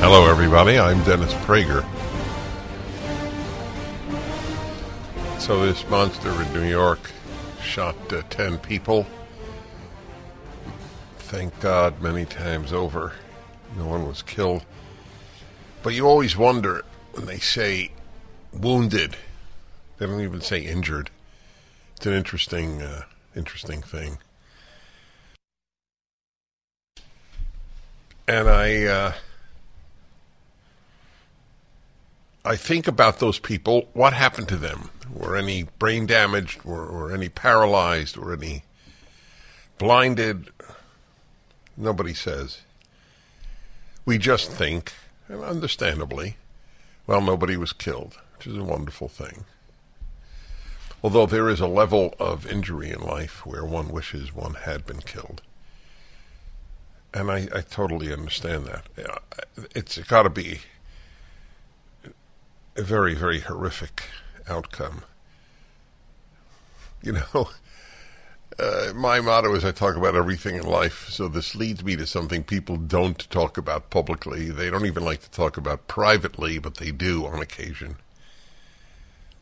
Hello, everybody. I'm Dennis Prager. So, this monster in New York shot uh, 10 people. Thank God, many times over, no one was killed. But you always wonder when they say wounded, they don't even say injured. It's an interesting, uh, interesting thing. And I, uh, I think about those people. What happened to them? Were any brain damaged? Were any paralyzed? Or any blinded? Nobody says. We just think, and understandably, well, nobody was killed, which is a wonderful thing. Although there is a level of injury in life where one wishes one had been killed. And I, I totally understand that. It's got to be a very, very horrific outcome. You know, uh, my motto is I talk about everything in life, so this leads me to something people don't talk about publicly. They don't even like to talk about privately, but they do on occasion.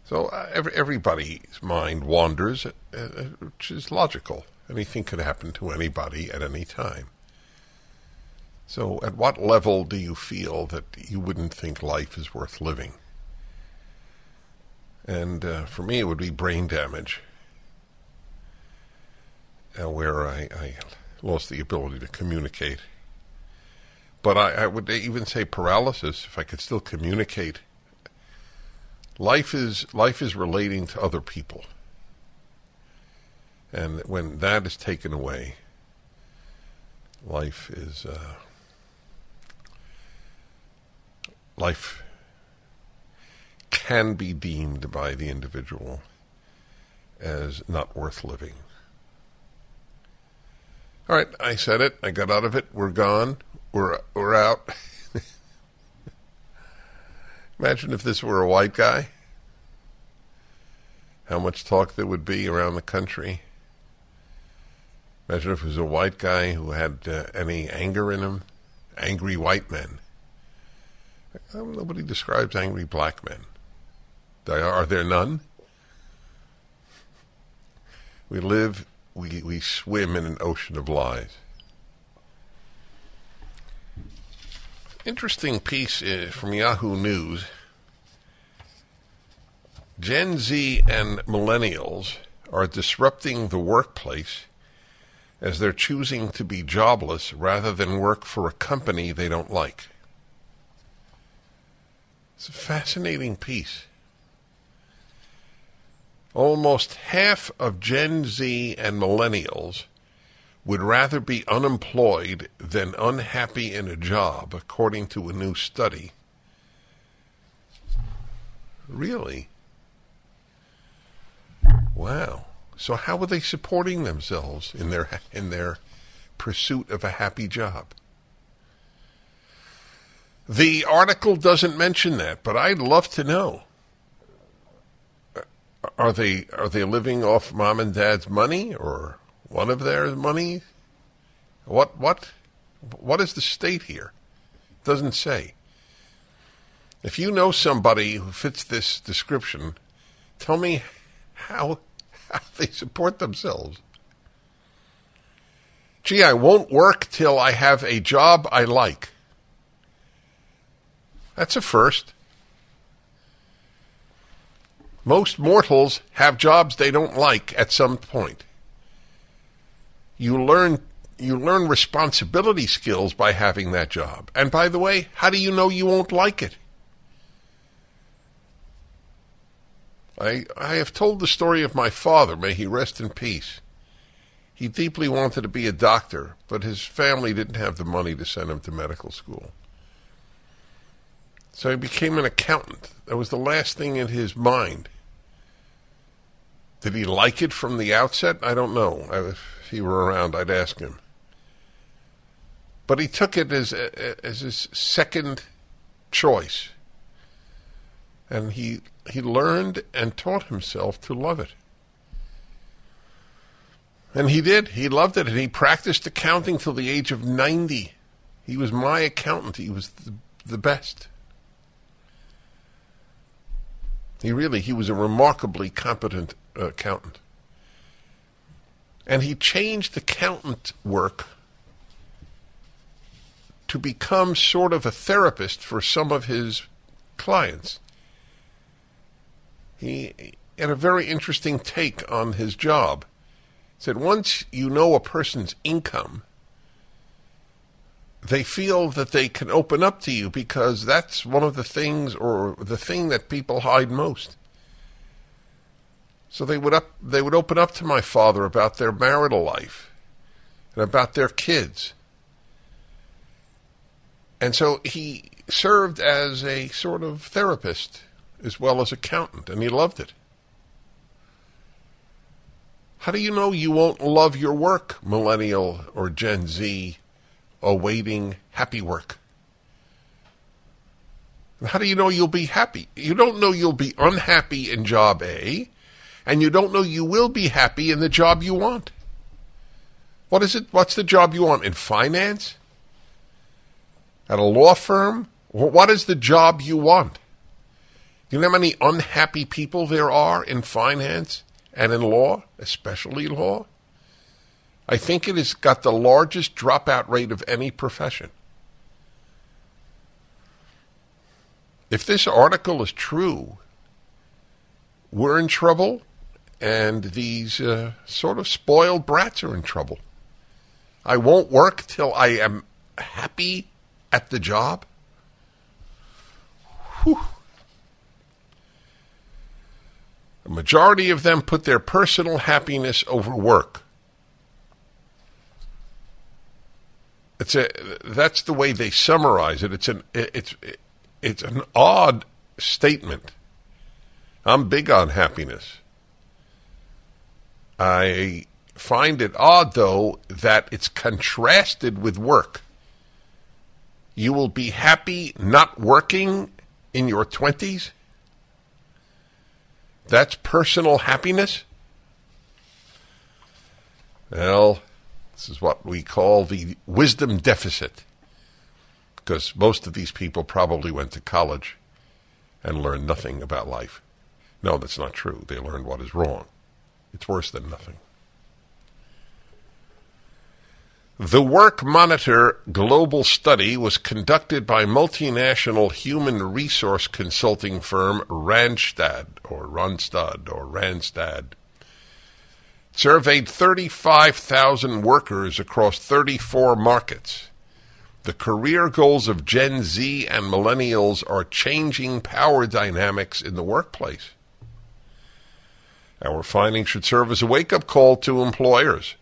So uh, every, everybody's mind wanders, uh, uh, which is logical. Anything could happen to anybody at any time. So, at what level do you feel that you wouldn't think life is worth living? And uh, for me, it would be brain damage, uh, where I, I, lost the ability to communicate. But I, I would even say paralysis, if I could still communicate. Life is life is relating to other people, and when that is taken away, life is uh, life can be deemed by the individual as not worth living. All right, I said it. I got out of it. We're gone. We're we're out. Imagine if this were a white guy. How much talk there would be around the country. Imagine if it was a white guy who had uh, any anger in him. Angry white men. Nobody describes angry black men. Are there none? We live, we, we swim in an ocean of lies. Interesting piece uh, from Yahoo News. Gen Z and millennials are disrupting the workplace as they're choosing to be jobless rather than work for a company they don't like. It's a fascinating piece. Almost half of Gen Z and millennials would rather be unemployed than unhappy in a job, according to a new study. Really? Wow. So how are they supporting themselves in their in their pursuit of a happy job? The article doesn't mention that, but I'd love to know. Are they are they living off mom and dad's money or one of their money? What what what is the state here? It doesn't say. If you know somebody who fits this description, tell me how how they support themselves. Gee, I won't work till I have a job I like. That's a first. Most mortals have jobs they don't like at some point. You learn you learn responsibility skills by having that job. And by the way, how do you know you won't like it? I I have told the story of my father, may he rest in peace. He deeply wanted to be a doctor, but his family didn't have the money to send him to medical school. So he became an accountant. That was the last thing in his mind. Did he like it from the outset? I don't know. If he were around, I'd ask him. But he took it as as his second choice, and he he learned and taught himself to love it. And he did. He loved it, and he practiced accounting till the age of ninety. He was my accountant. He was the, the best. He really he was a remarkably competent accountant. And he changed accountant work to become sort of a therapist for some of his clients. He had a very interesting take on his job. He said once you know a person's income, they feel that they can open up to you because that's one of the things or the thing that people hide most. So they would up they would open up to my father about their marital life and about their kids. And so he served as a sort of therapist as well as accountant, and he loved it. How do you know you won't love your work, millennial or Gen Z, awaiting happy work? How do you know you'll be happy? You don't know you'll be unhappy in job A, and you don't know you will be happy in the job you want. What is it? What's the job you want? In finance? At a law firm? What is the job you want? Do You know how many unhappy people there are in finance and in law, especially law? I think it has got the largest dropout rate of any profession. If this article is true, we're in trouble, and these uh, sort of spoiled brats are in trouble. I won't work till I am happy at the job. Whew. A majority of them put their personal happiness over work. It's a that's the way they summarize it. It's an it's it's an odd statement. I'm big on happiness. I find it odd though that it's contrasted with work. You will be happy not working in your 20s? That's personal happiness? Well, this is what we call the wisdom deficit. Because most of these people probably went to college and learned nothing about life. No, that's not true. They learned what is wrong. It's worse than nothing. The Work Monitor global study was conducted by multinational human resource consulting firm Randstad or Randstad or Randstad. surveyed 35,000 workers across 34 markets. The career goals of Gen Z and millennials are changing power dynamics in the workplace. Our findings should serve as a wake up call to employers.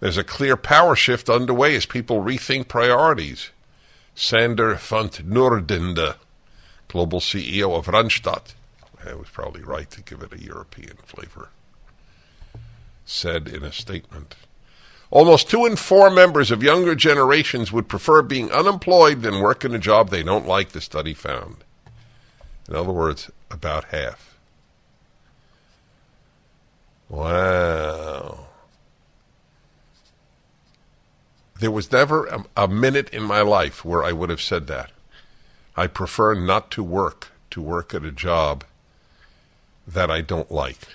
There's a clear power shift underway as people rethink priorities. Sander van 't Noordende, global CEO of Randstad, I was probably right to give it a European flavor, said in a statement. Almost two in four members of younger generations would prefer being unemployed than work in a job they don't like, the study found. In other words, about half. Wow. There was never a, a, minute in my life where I would have said that. I prefer not to work, to work at a job that I don't like.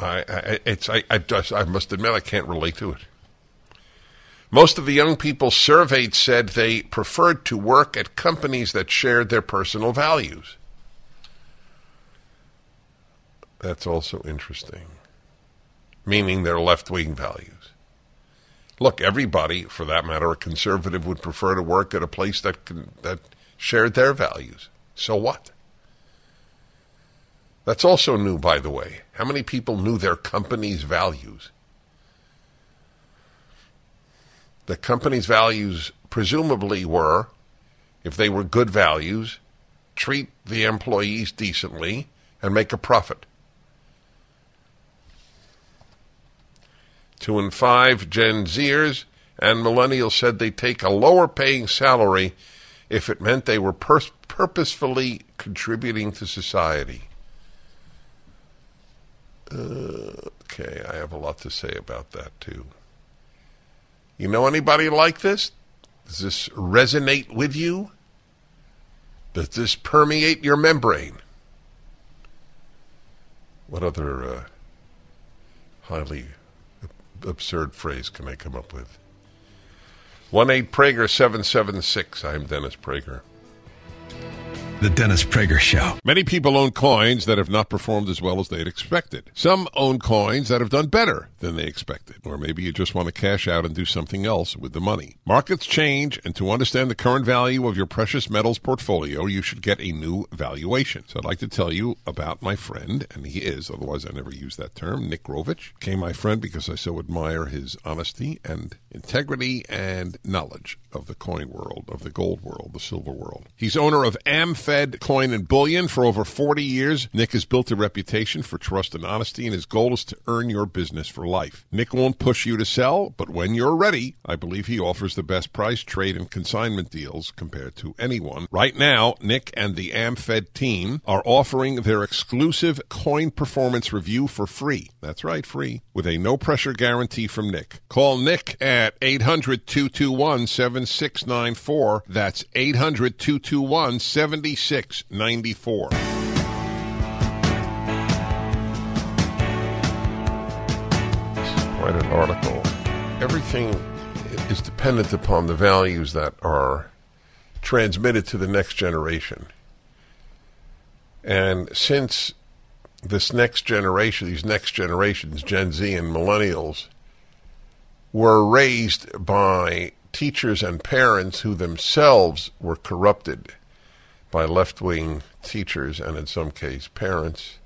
I, I it's I, I just I must admit I can't relate to it. Most of the young people surveyed said they preferred to work at companies that shared their personal values. That's also interesting meaning their left wing values. Look, everybody, for that matter, a conservative would prefer to work at a place that can, that shared their values. So what? That's also new, by the way. How many people knew their company's values? The company's values presumably were, if they were good values, treat the employees decently and make a profit. Two and five Gen Zers and millennials said they'd take a lower paying salary if it meant they were pers- purposefully contributing to society. Uh, okay, I have a lot to say about that too. You know anybody like this? Does this resonate with you? Does this permeate your membrane? What other uh, highly absurd phrase can I come up with? 1 8 Prager 776. I'm Dennis Prager. The Dennis Prager Show. Many people own coins that have not performed as well as they'd expected. Some own coins that have done better than they expected. Or maybe you just want to cash out and do something else with the money. Markets change, and to understand the current value of your precious metals portfolio, you should get a new valuation. So I'd like to tell you about my friend, and he is, otherwise I never use that term, Nick Rovich. Became my friend because I so admire his honesty and integrity and knowledge of the coin world, of the gold world, the silver world. He's owner of AmFed Coin and Bullion for over 40 years. Nick has built a reputation for trust and honesty, and his goal is to earn your business for life. Nick won't push you to sell, but when you're ready, I believe he offers the best price, trade, and consignment deals compared to anyone. Right now, Nick and the AmFed team are offering their exclusive coin performance review for free. That's right, free, with a no pressure guarantee from Nick. Call Nick at 800 221 7694. That's 800 221 7694. Quite an article. Everything is dependent upon the values that are transmitted to the next generation. And since this next generation, these next generations, Gen Z and millennials, were raised by teachers and parents who themselves were corrupted by left wing teachers and, in some case, parents,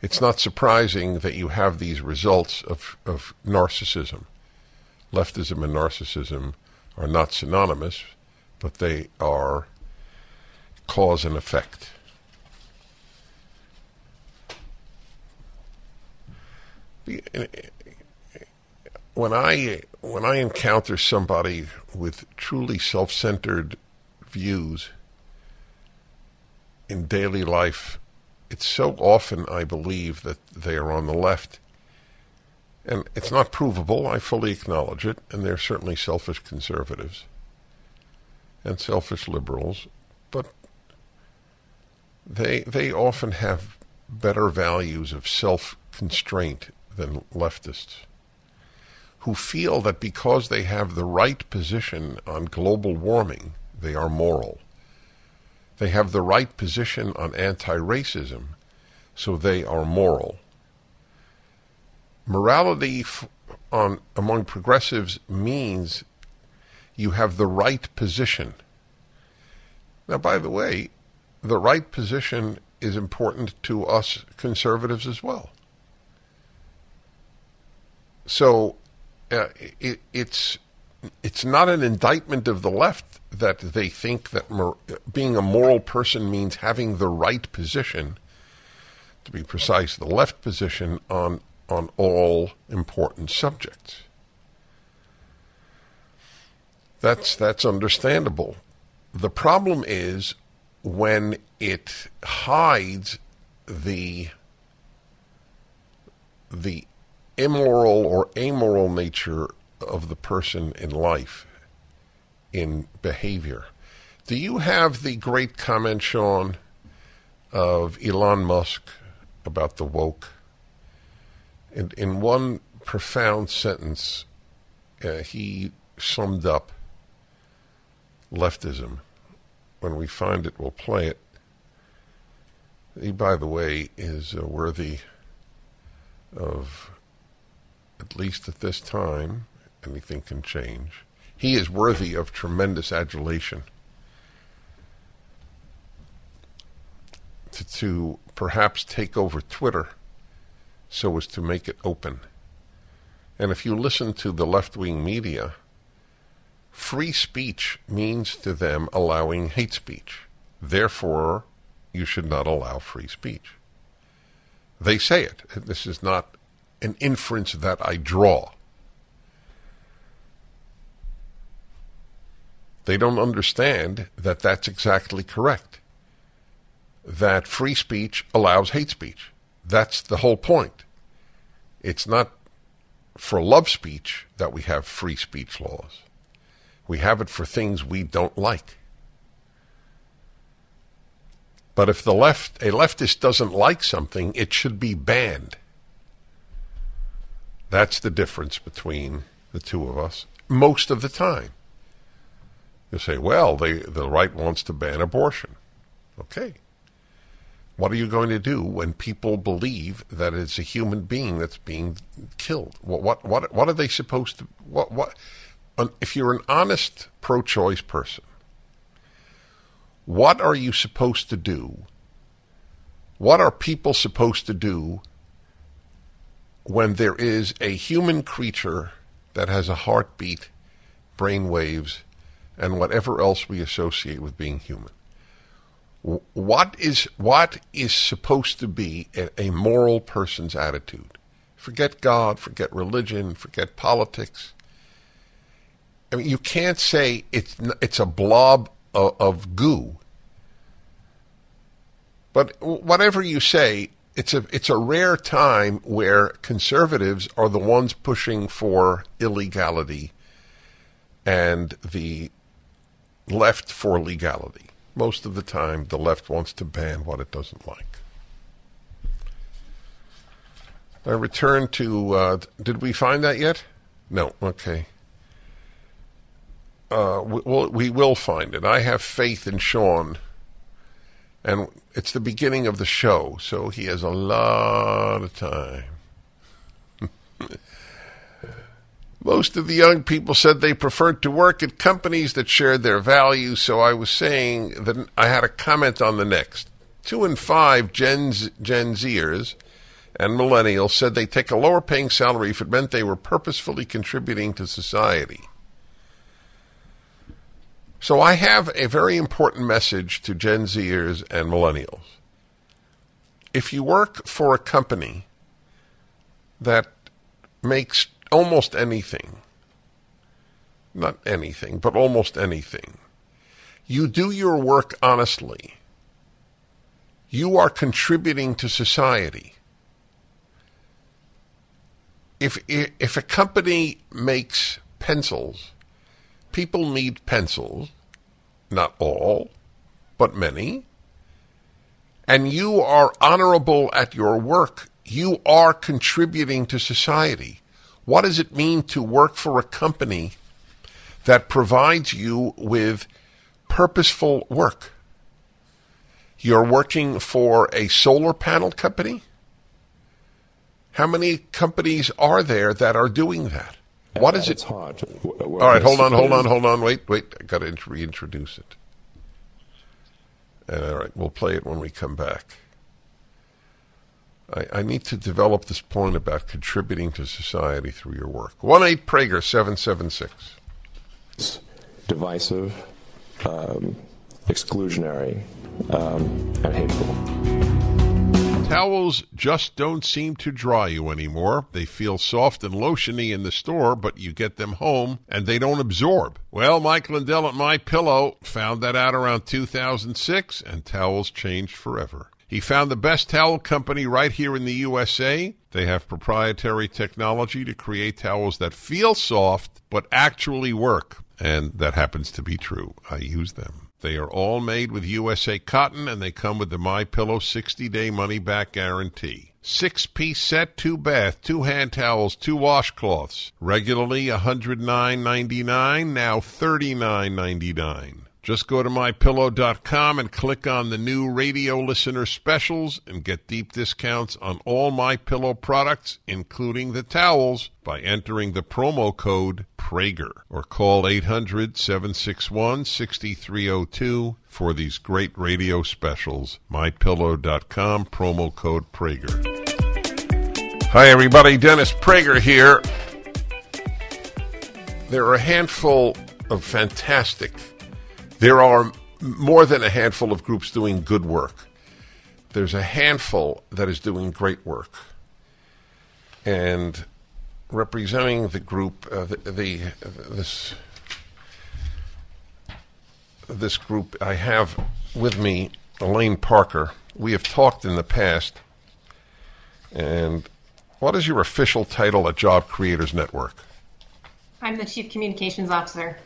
it's not surprising that you have these results of, of narcissism. Leftism and narcissism are not synonymous, but they are cause and effect. When I when I encounter somebody with truly self-centered views in daily life, it's so often I believe that they are on the left. And it's not provable, I fully acknowledge it, and they're certainly selfish conservatives and selfish liberals, but they they often have better values of self constraint than leftists who feel that because they have the right position on global warming, they are moral. They have the right position on anti racism, so they are moral. Morality f- on, among progressives means you have the right position. Now, by the way, the right position is important to us conservatives as well. So uh, it, it's it's not an indictment of the left that they think that mor- being a moral person means having the right position. To be precise, the left position on on all important subjects. That's that's understandable. The problem is when it hides the the immoral or amoral nature of the person in life, in behavior. Do you have the great comment, Sean, of Elon Musk about the woke? In, in one profound sentence, uh, he summed up leftism. When we find it, we'll play it. He, by the way, is uh, worthy of, at least at this time, anything can change. He is worthy of tremendous adulation. to, to perhaps take over Twitter so as to make it open. And if you listen to the left wing media, free speech means to them allowing hate speech. Therefore, you should not allow free speech. They say it. This is not an inference that I draw. They don't understand that that's exactly correct. That free speech allows hate speech. That's the whole point. It's not for love speech that we have free speech laws. We have it for things we don't like. But if the left a leftist doesn't like something, it should be banned. That's the difference between the two of us most of the time. You say, well, they, the right wants to ban abortion. Okay. What are you going to do when people believe that it's a human being that's being killed? What what what, what are they supposed to what what if you're an honest pro-choice person, what are you supposed to do? What are people supposed to do when there is a human creature that has a heartbeat, brain waves, and whatever else we associate with being human. What is what is supposed to be a, a moral person's attitude? Forget God, forget religion, forget politics. I mean, you can't say it's it's a blob of, of goo. But whatever you say, it's a it's a rare time where conservatives are the ones pushing for illegality and the left for legality. Most of the time, the left wants to ban what it doesn't like. I return to. Uh, did we find that yet? No. Okay. Uh, we, we'll, we will find it. I have faith in Sean, and it's the beginning of the show, so he has a lot of time. Most of the young people said they preferred to work at companies that shared their values, so I was saying that I had a comment on the next. Two in five Gen, Gen Zers and millennials said they take a lower paying salary if it meant they were purposefully contributing to society. So I have a very important message to Gen Zers and millennials. If you work for a company that makes almost anything, not anything, but almost anything, you do your work honestly, you are contributing to society. If, if a company makes pencils, people need pencils, not all, but many, and you are honorable at your work, you are contributing to society. What does it mean to work for a company that provides you with purposeful work? You're working for a solar panel company? How many companies are there that are doing that? What is it? hot. All right, hold on, hold on, hold on. Wait, wait. I got to reintroduce it. Uh, all right, we'll play it when we come back. I, I, need to develop this point about contributing to society through your work. 1 8 Prager 776. Divisive, um, exclusionary, um, and hateful. Towels just don't seem to dry you anymore. They feel soft and lotiony in the store, but you get them home and they don't absorb. Well, Mike Lindell at My Pillow found that out around 2006, and towels changed forever. He found the best towel company right here in the USA. They have proprietary technology to create towels that feel soft but actually work. And that happens to be true. I use them. They are all made with USA cotton and they come with the My Pillow 60-day money back guarantee. Six-piece set, two bath, two hand towels, two washcloths. Regularly $109.99, now $39.99. Just go to mypillow.com and click on the new radio listener specials and get deep discounts on all my pillow products including the towels by entering the promo code Prager or call 800 761 6302 for these great radio specials. MyPillow.com, promo code Prager. Hi, everybody. Dennis Prager here. There are a handful of fantastic, there are more than a handful of groups doing good work. There's a handful that is doing great work. And representing the group, uh, the, the this this group, I have with me Elaine Parker. We have talked in the past. And what is your official title at Job Creators Network? I'm the Chief Communications Officer.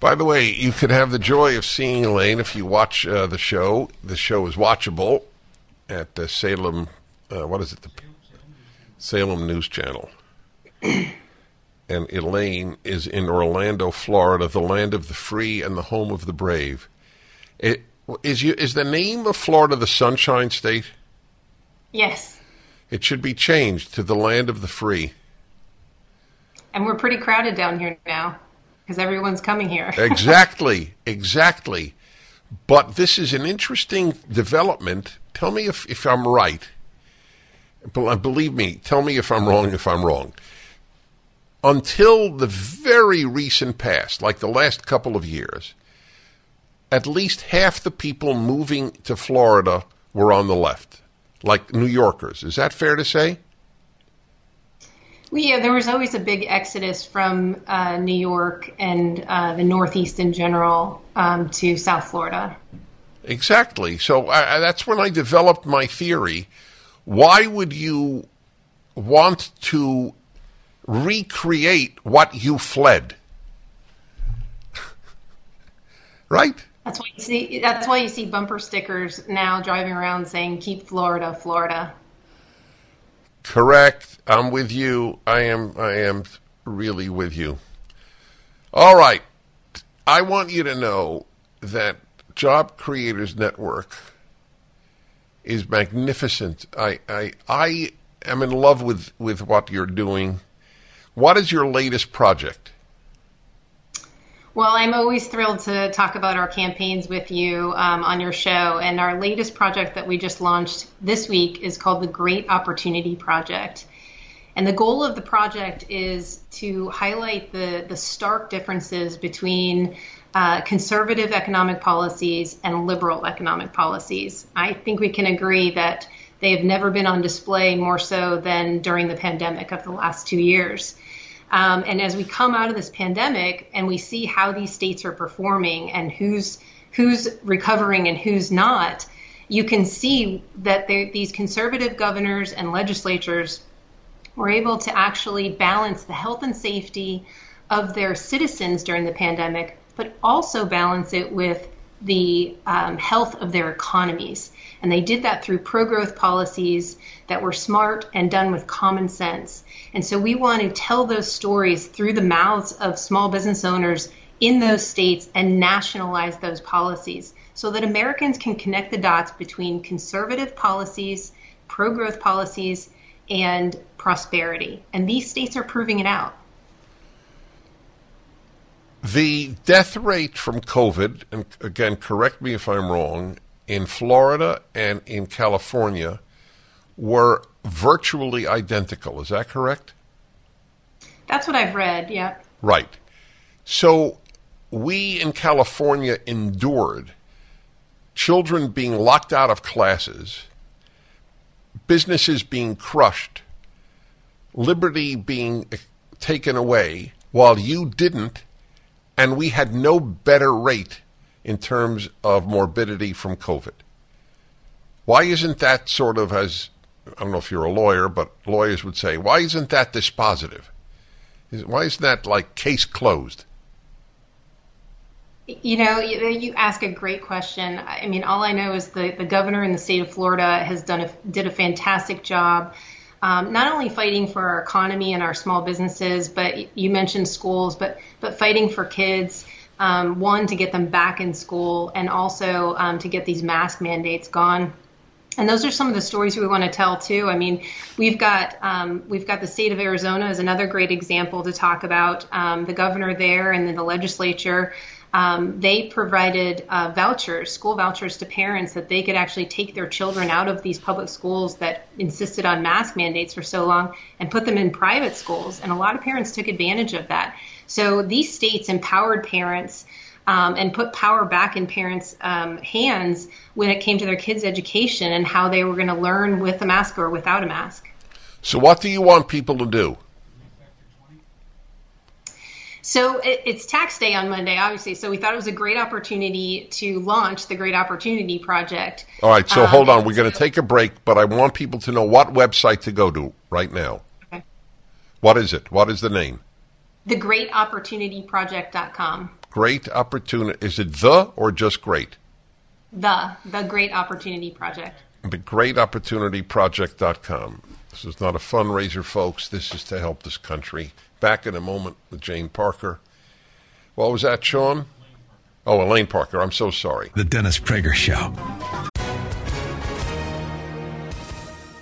By the way, you could have the joy of seeing Elaine if you watch uh, the show. The show is watchable at the Salem, uh, what is it? The Salem News Channel. and Elaine is in Orlando, Florida, the land of the free and the home of the brave. It, is, you, is the name of Florida the Sunshine State? Yes. It should be changed to the land of the free. And we're pretty crowded down here now because everyone's coming here. exactly, exactly. But this is an interesting development. Tell me if, if I'm right. Uh, believe me, tell me if I'm wrong if I'm wrong until the very recent past, like the last couple of years, at least half the people moving to Florida were on the left, like New Yorkers. Is that fair to say? Well, yeah, there was always a big exodus from uh, New York and uh, the Northeast in general um, to South Florida. Exactly. So I, that's when I developed my theory. Why would you want to recreate what you fled. right? That's why you see that's why you see bumper stickers now driving around saying keep Florida, Florida. Correct. I'm with you. I am I am really with you. All right. I want you to know that Job Creators Network is magnificent. I I I am in love with with what you're doing. What is your latest project? Well, I'm always thrilled to talk about our campaigns with you um, on your show. And our latest project that we just launched this week is called the Great Opportunity Project. And the goal of the project is to highlight the, the stark differences between uh, conservative economic policies and liberal economic policies. I think we can agree that they have never been on display more so than during the pandemic of the last two years. Um, and as we come out of this pandemic and we see how these states are performing and who's who's recovering and who's not, you can see that these conservative governors and legislatures were able to actually balance the health and safety of their citizens during the pandemic, but also balance it with the um, health of their economies. And they did that through pro growth policies that were smart and done with common sense. And so we want to tell those stories through the mouths of small business owners in those states and nationalize those policies so that Americans can connect the dots between conservative policies, pro growth policies, and prosperity. And these states are proving it out. The death rate from COVID, and again, correct me if I'm wrong, in Florida and in California were virtually identical. Is that correct? That's what I've read, yeah. Right. So we in California endured children being locked out of classes, businesses being crushed, liberty being eh, taken away, while you didn't, and we had no better rate in terms of morbidity from COVID. Why isn't that sort of as I don't know if you're a lawyer, but lawyers would say, why isn't that dispositive? Why isn't that like case closed? You know, you ask a great question. I mean, all I know is the, the governor in the state of Florida has done a, did a fantastic job, um, not only fighting for our economy and our small businesses, but you mentioned schools, but but fighting for kids. Um, one to get them back in school, and also um, to get these mask mandates gone and those are some of the stories we want to tell too. I mean, we've got um, we've got the state of Arizona as another great example to talk about. Um, the governor there and then the legislature. Um, they provided uh, vouchers, school vouchers to parents that they could actually take their children out of these public schools that insisted on mask mandates for so long and put them in private schools. And a lot of parents took advantage of that. So these states empowered parents um, and put power back in parents' um, hands when it came to their kids' education and how they were going to learn with a mask or without a mask. So, what do you want people to do? So it's tax day on Monday, obviously. So we thought it was a great opportunity to launch the Great Opportunity Project. All right. So um, hold on. We're going to take a break, but I want people to know what website to go to right now. Okay. What is it? What is the name? TheGreatOpportunityProject.com. Great opportunity. Is it the or just great? The the Great Opportunity Project. The Great Opportunity Project.com. This is not a fundraiser, folks. This is to help this country. Back in a moment with Jane Parker. What was that, Sean? Oh, Elaine Parker. Oh, I'm so sorry. The Dennis Prager Show.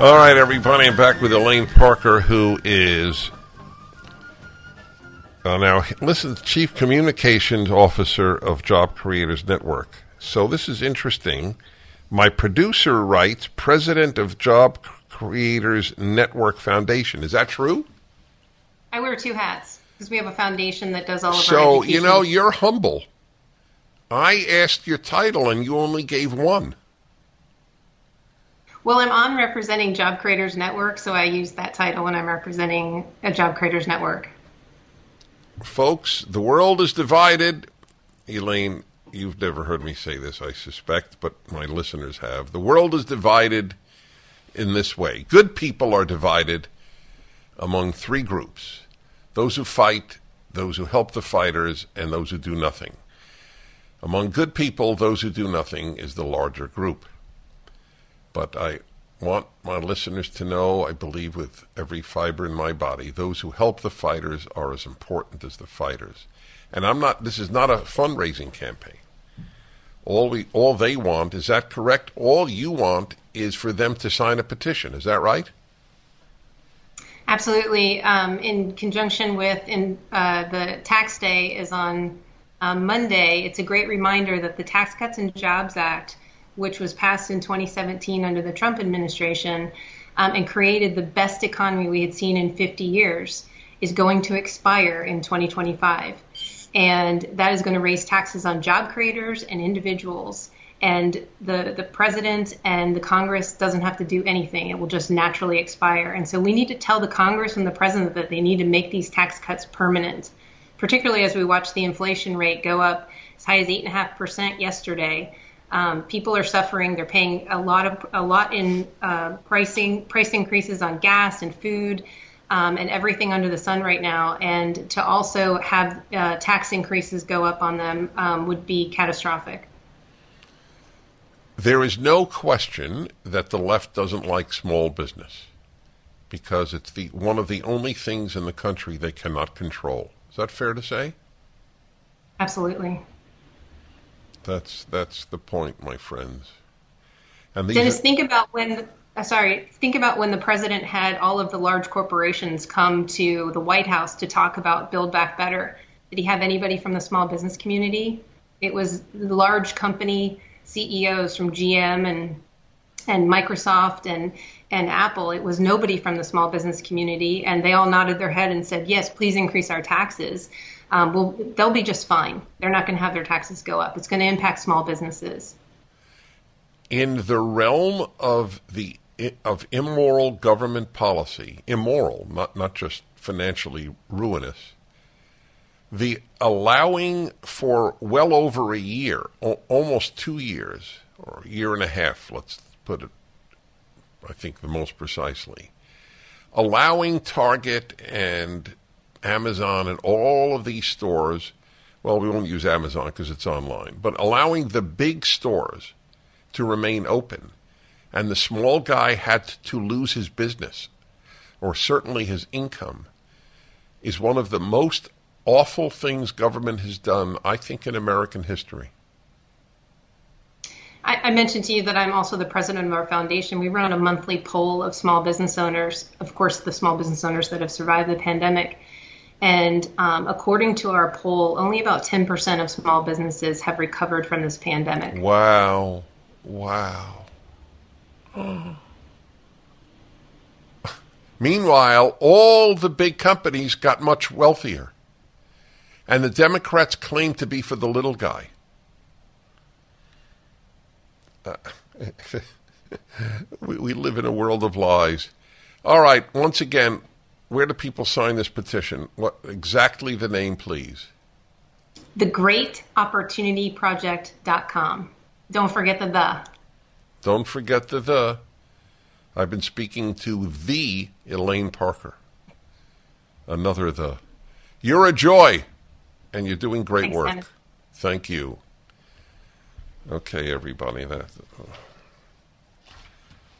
All right, everybody, I'm back with Elaine Parker, who is uh, now listen, Chief Communications Officer of Job Creators Network. So this is interesting. My producer writes, President of Job Creators Network Foundation. Is that true? I wear two hats because we have a foundation that does all of so, our. So you know, you're humble. I asked your title, and you only gave one. Well, I'm on representing Job Creators Network, so I use that title when I'm representing a Job Creators Network. Folks, the world is divided. Elaine, you've never heard me say this, I suspect, but my listeners have. The world is divided in this way good people are divided among three groups those who fight, those who help the fighters, and those who do nothing. Among good people, those who do nothing is the larger group. But I want my listeners to know, I believe with every fiber in my body, those who help the fighters are as important as the fighters. And I'm not, this is not a fundraising campaign. All we, all they want, is that correct? All you want is for them to sign a petition. Is that right? Absolutely. Um, in conjunction with in, uh, the tax day is on um, Monday. It's a great reminder that the Tax Cuts and Jobs Act which was passed in 2017 under the Trump administration um, and created the best economy we had seen in 50 years, is going to expire in 2025. And that is going to raise taxes on job creators and individuals. And the, the president and the Congress doesn't have to do anything. It will just naturally expire. And so we need to tell the Congress and the president that they need to make these tax cuts permanent, particularly as we watch the inflation rate go up as high as 8.5% yesterday. Um, people are suffering. They're paying a lot of a lot in uh, pricing price increases on gas and food um, and everything under the sun right now. And to also have uh, tax increases go up on them um, would be catastrophic. There is no question that the left doesn't like small business because it's the one of the only things in the country they cannot control. Is that fair to say? Absolutely. That's that's the point, my friends. And Dennis, are- think about when. Uh, sorry, think about when the president had all of the large corporations come to the White House to talk about Build Back Better. Did he have anybody from the small business community? It was large company CEOs from GM and and Microsoft and and Apple, it was nobody from the small business community, and they all nodded their head and said, "Yes, please increase our taxes." Um, well, they'll be just fine. They're not going to have their taxes go up. It's going to impact small businesses. In the realm of the of immoral government policy, immoral, not not just financially ruinous, the allowing for well over a year, almost two years, or a year and a half, let's put it, I think, the most precisely, allowing Target and Amazon and all of these stores, well, we won't use Amazon because it's online, but allowing the big stores to remain open. And the small guy had to lose his business, or certainly his income, is one of the most awful things government has done, I think, in American history. I, mentioned to you that I'm also the president of our foundation. We run a monthly poll of small business owners, of course, the small business owners that have survived the pandemic. And um, according to our poll, only about 10% of small businesses have recovered from this pandemic. Wow. Wow. Meanwhile, all the big companies got much wealthier. And the Democrats claim to be for the little guy. Uh, we, we live in a world of lies. All right, once again, where do people sign this petition? What exactly the name, please? TheGreatOpportunityProject.com. Don't forget the the. Don't forget the the. I've been speaking to the Elaine Parker. Another the. You're a joy, and you're doing great Thanks, work. Dennis. Thank you. Okay, everybody. That oh.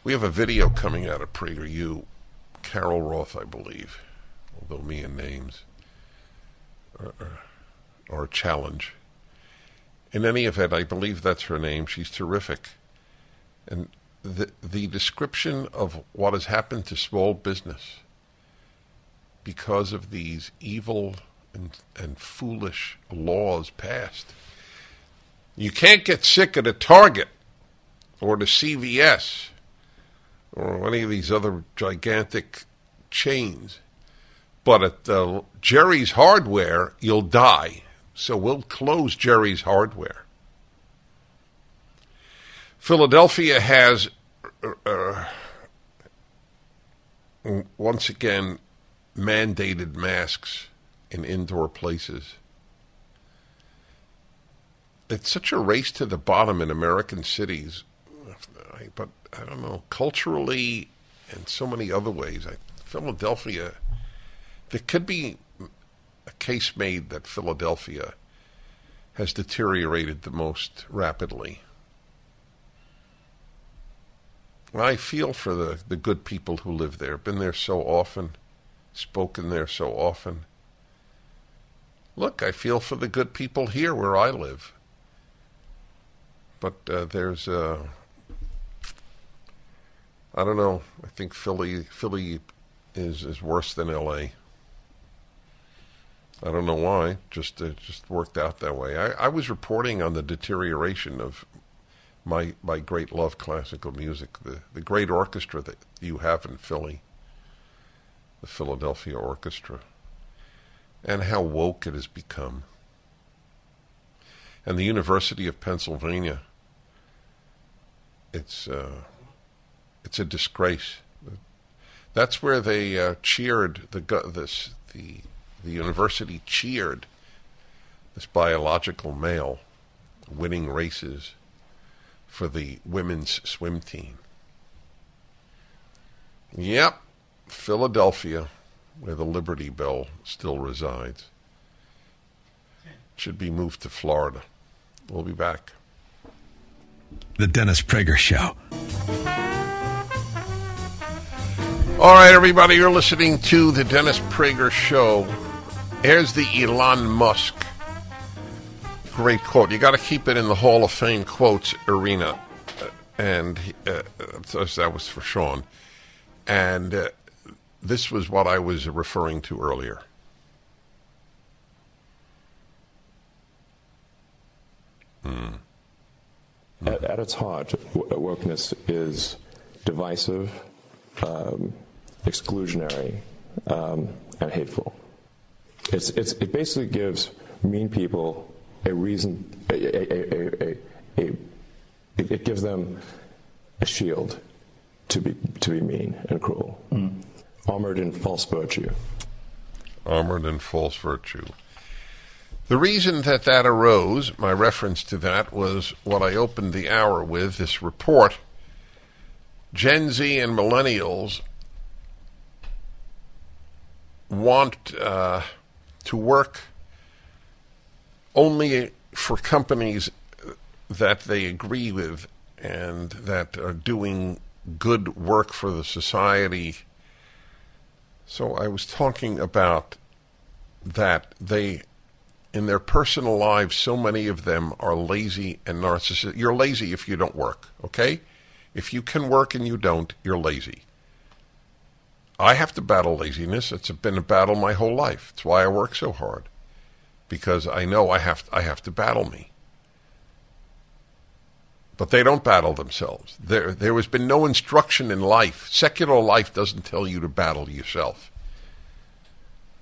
we have a video coming out of PragerU Carol Roth, I believe, although me and names are, are a challenge. In any event, I believe that's her name. She's terrific. And the, the description of what has happened to small business because of these evil and, and foolish laws passed. You can't get sick at a Target or the CVS or any of these other gigantic chains. But at uh, Jerry's Hardware, you'll die. So we'll close Jerry's Hardware. Philadelphia has, uh, once again, mandated masks in indoor places. It's such a race to the bottom in American cities. But I don't know, culturally and so many other ways. I, Philadelphia, there could be a case made that Philadelphia has deteriorated the most rapidly. I feel for the, the good people who live there, been there so often, spoken there so often. Look, I feel for the good people here where I live. But uh, there's uh, I don't know. I think Philly Philly is is worse than L.A. I don't know why. Just it just worked out that way. I, I was reporting on the deterioration of my my great love classical music, the the great orchestra that you have in Philly, the Philadelphia Orchestra, and how woke it has become. And the University of Pennsylvania. It's uh, it's a disgrace. That's where they uh, cheered the this the the university cheered this biological male winning races for the women's swim team. Yep, Philadelphia, where the Liberty Bell still resides, should be moved to Florida. We'll be back. The Dennis Prager Show. All right, everybody, you're listening to the Dennis Prager Show. Here's the Elon Musk. Great quote. You got to keep it in the Hall of Fame quotes arena. And uh, that was for Sean. And uh, this was what I was referring to earlier. Hmm. at, at, its heart, wokeness is divisive, um, exclusionary, um, and hateful. It's, it's, it basically gives mean people a reason, a, a, a, it gives them a shield to be, to be mean and cruel, mm. armored in false virtue. Armored in false virtue. The reason that that arose, my reference to that, was what I opened the hour with this report. Gen Z and millennials want uh, to work only for companies that they agree with and that are doing good work for the society. So I was talking about that they in their personal lives, so many of them are lazy and narcissistic. You're lazy if you don't work, okay? If you can work and you don't, you're lazy. I have to battle laziness. It's been a battle my whole life. It's why I work so hard, because I know I have I have to battle me. But they don't battle themselves. There there has been no instruction in life. Secular life doesn't tell you to battle yourself.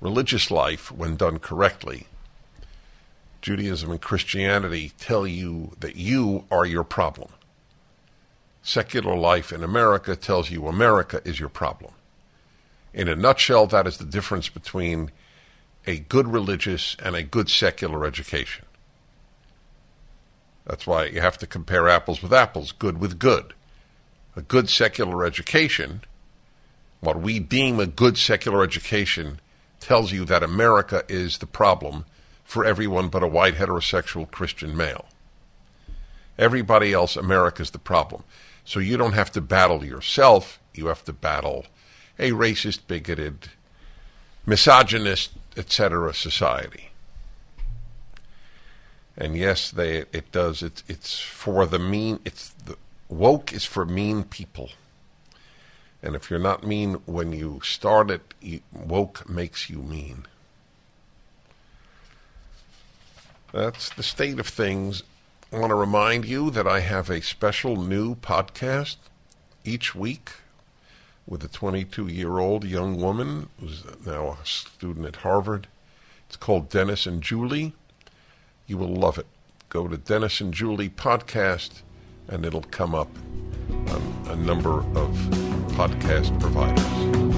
Religious life, when done correctly, Judaism and Christianity tell you that you are your problem. Secular life in America tells you America is your problem. In a nutshell, that is the difference between a good religious and a good secular education. That's why you have to compare apples with apples, good with good. A good secular education, what we deem a good secular education, tells you that America is the problem for everyone but a white heterosexual Christian male. Everybody else, America's the problem. So you don't have to battle yourself, you have to battle a racist, bigoted, misogynist, etc. society. And yes, they it does. It's it's for the mean. It's the woke is for mean people. And if you're not mean when you start it, woke makes you mean. That's the state of things. I want to remind you that I have a special new podcast each week with a 22 year old young woman who's now a student at Harvard. It's called Dennis and Julie. You will love it. Go to Dennis and Julie podcast and it'll come up on a number of podcast providers.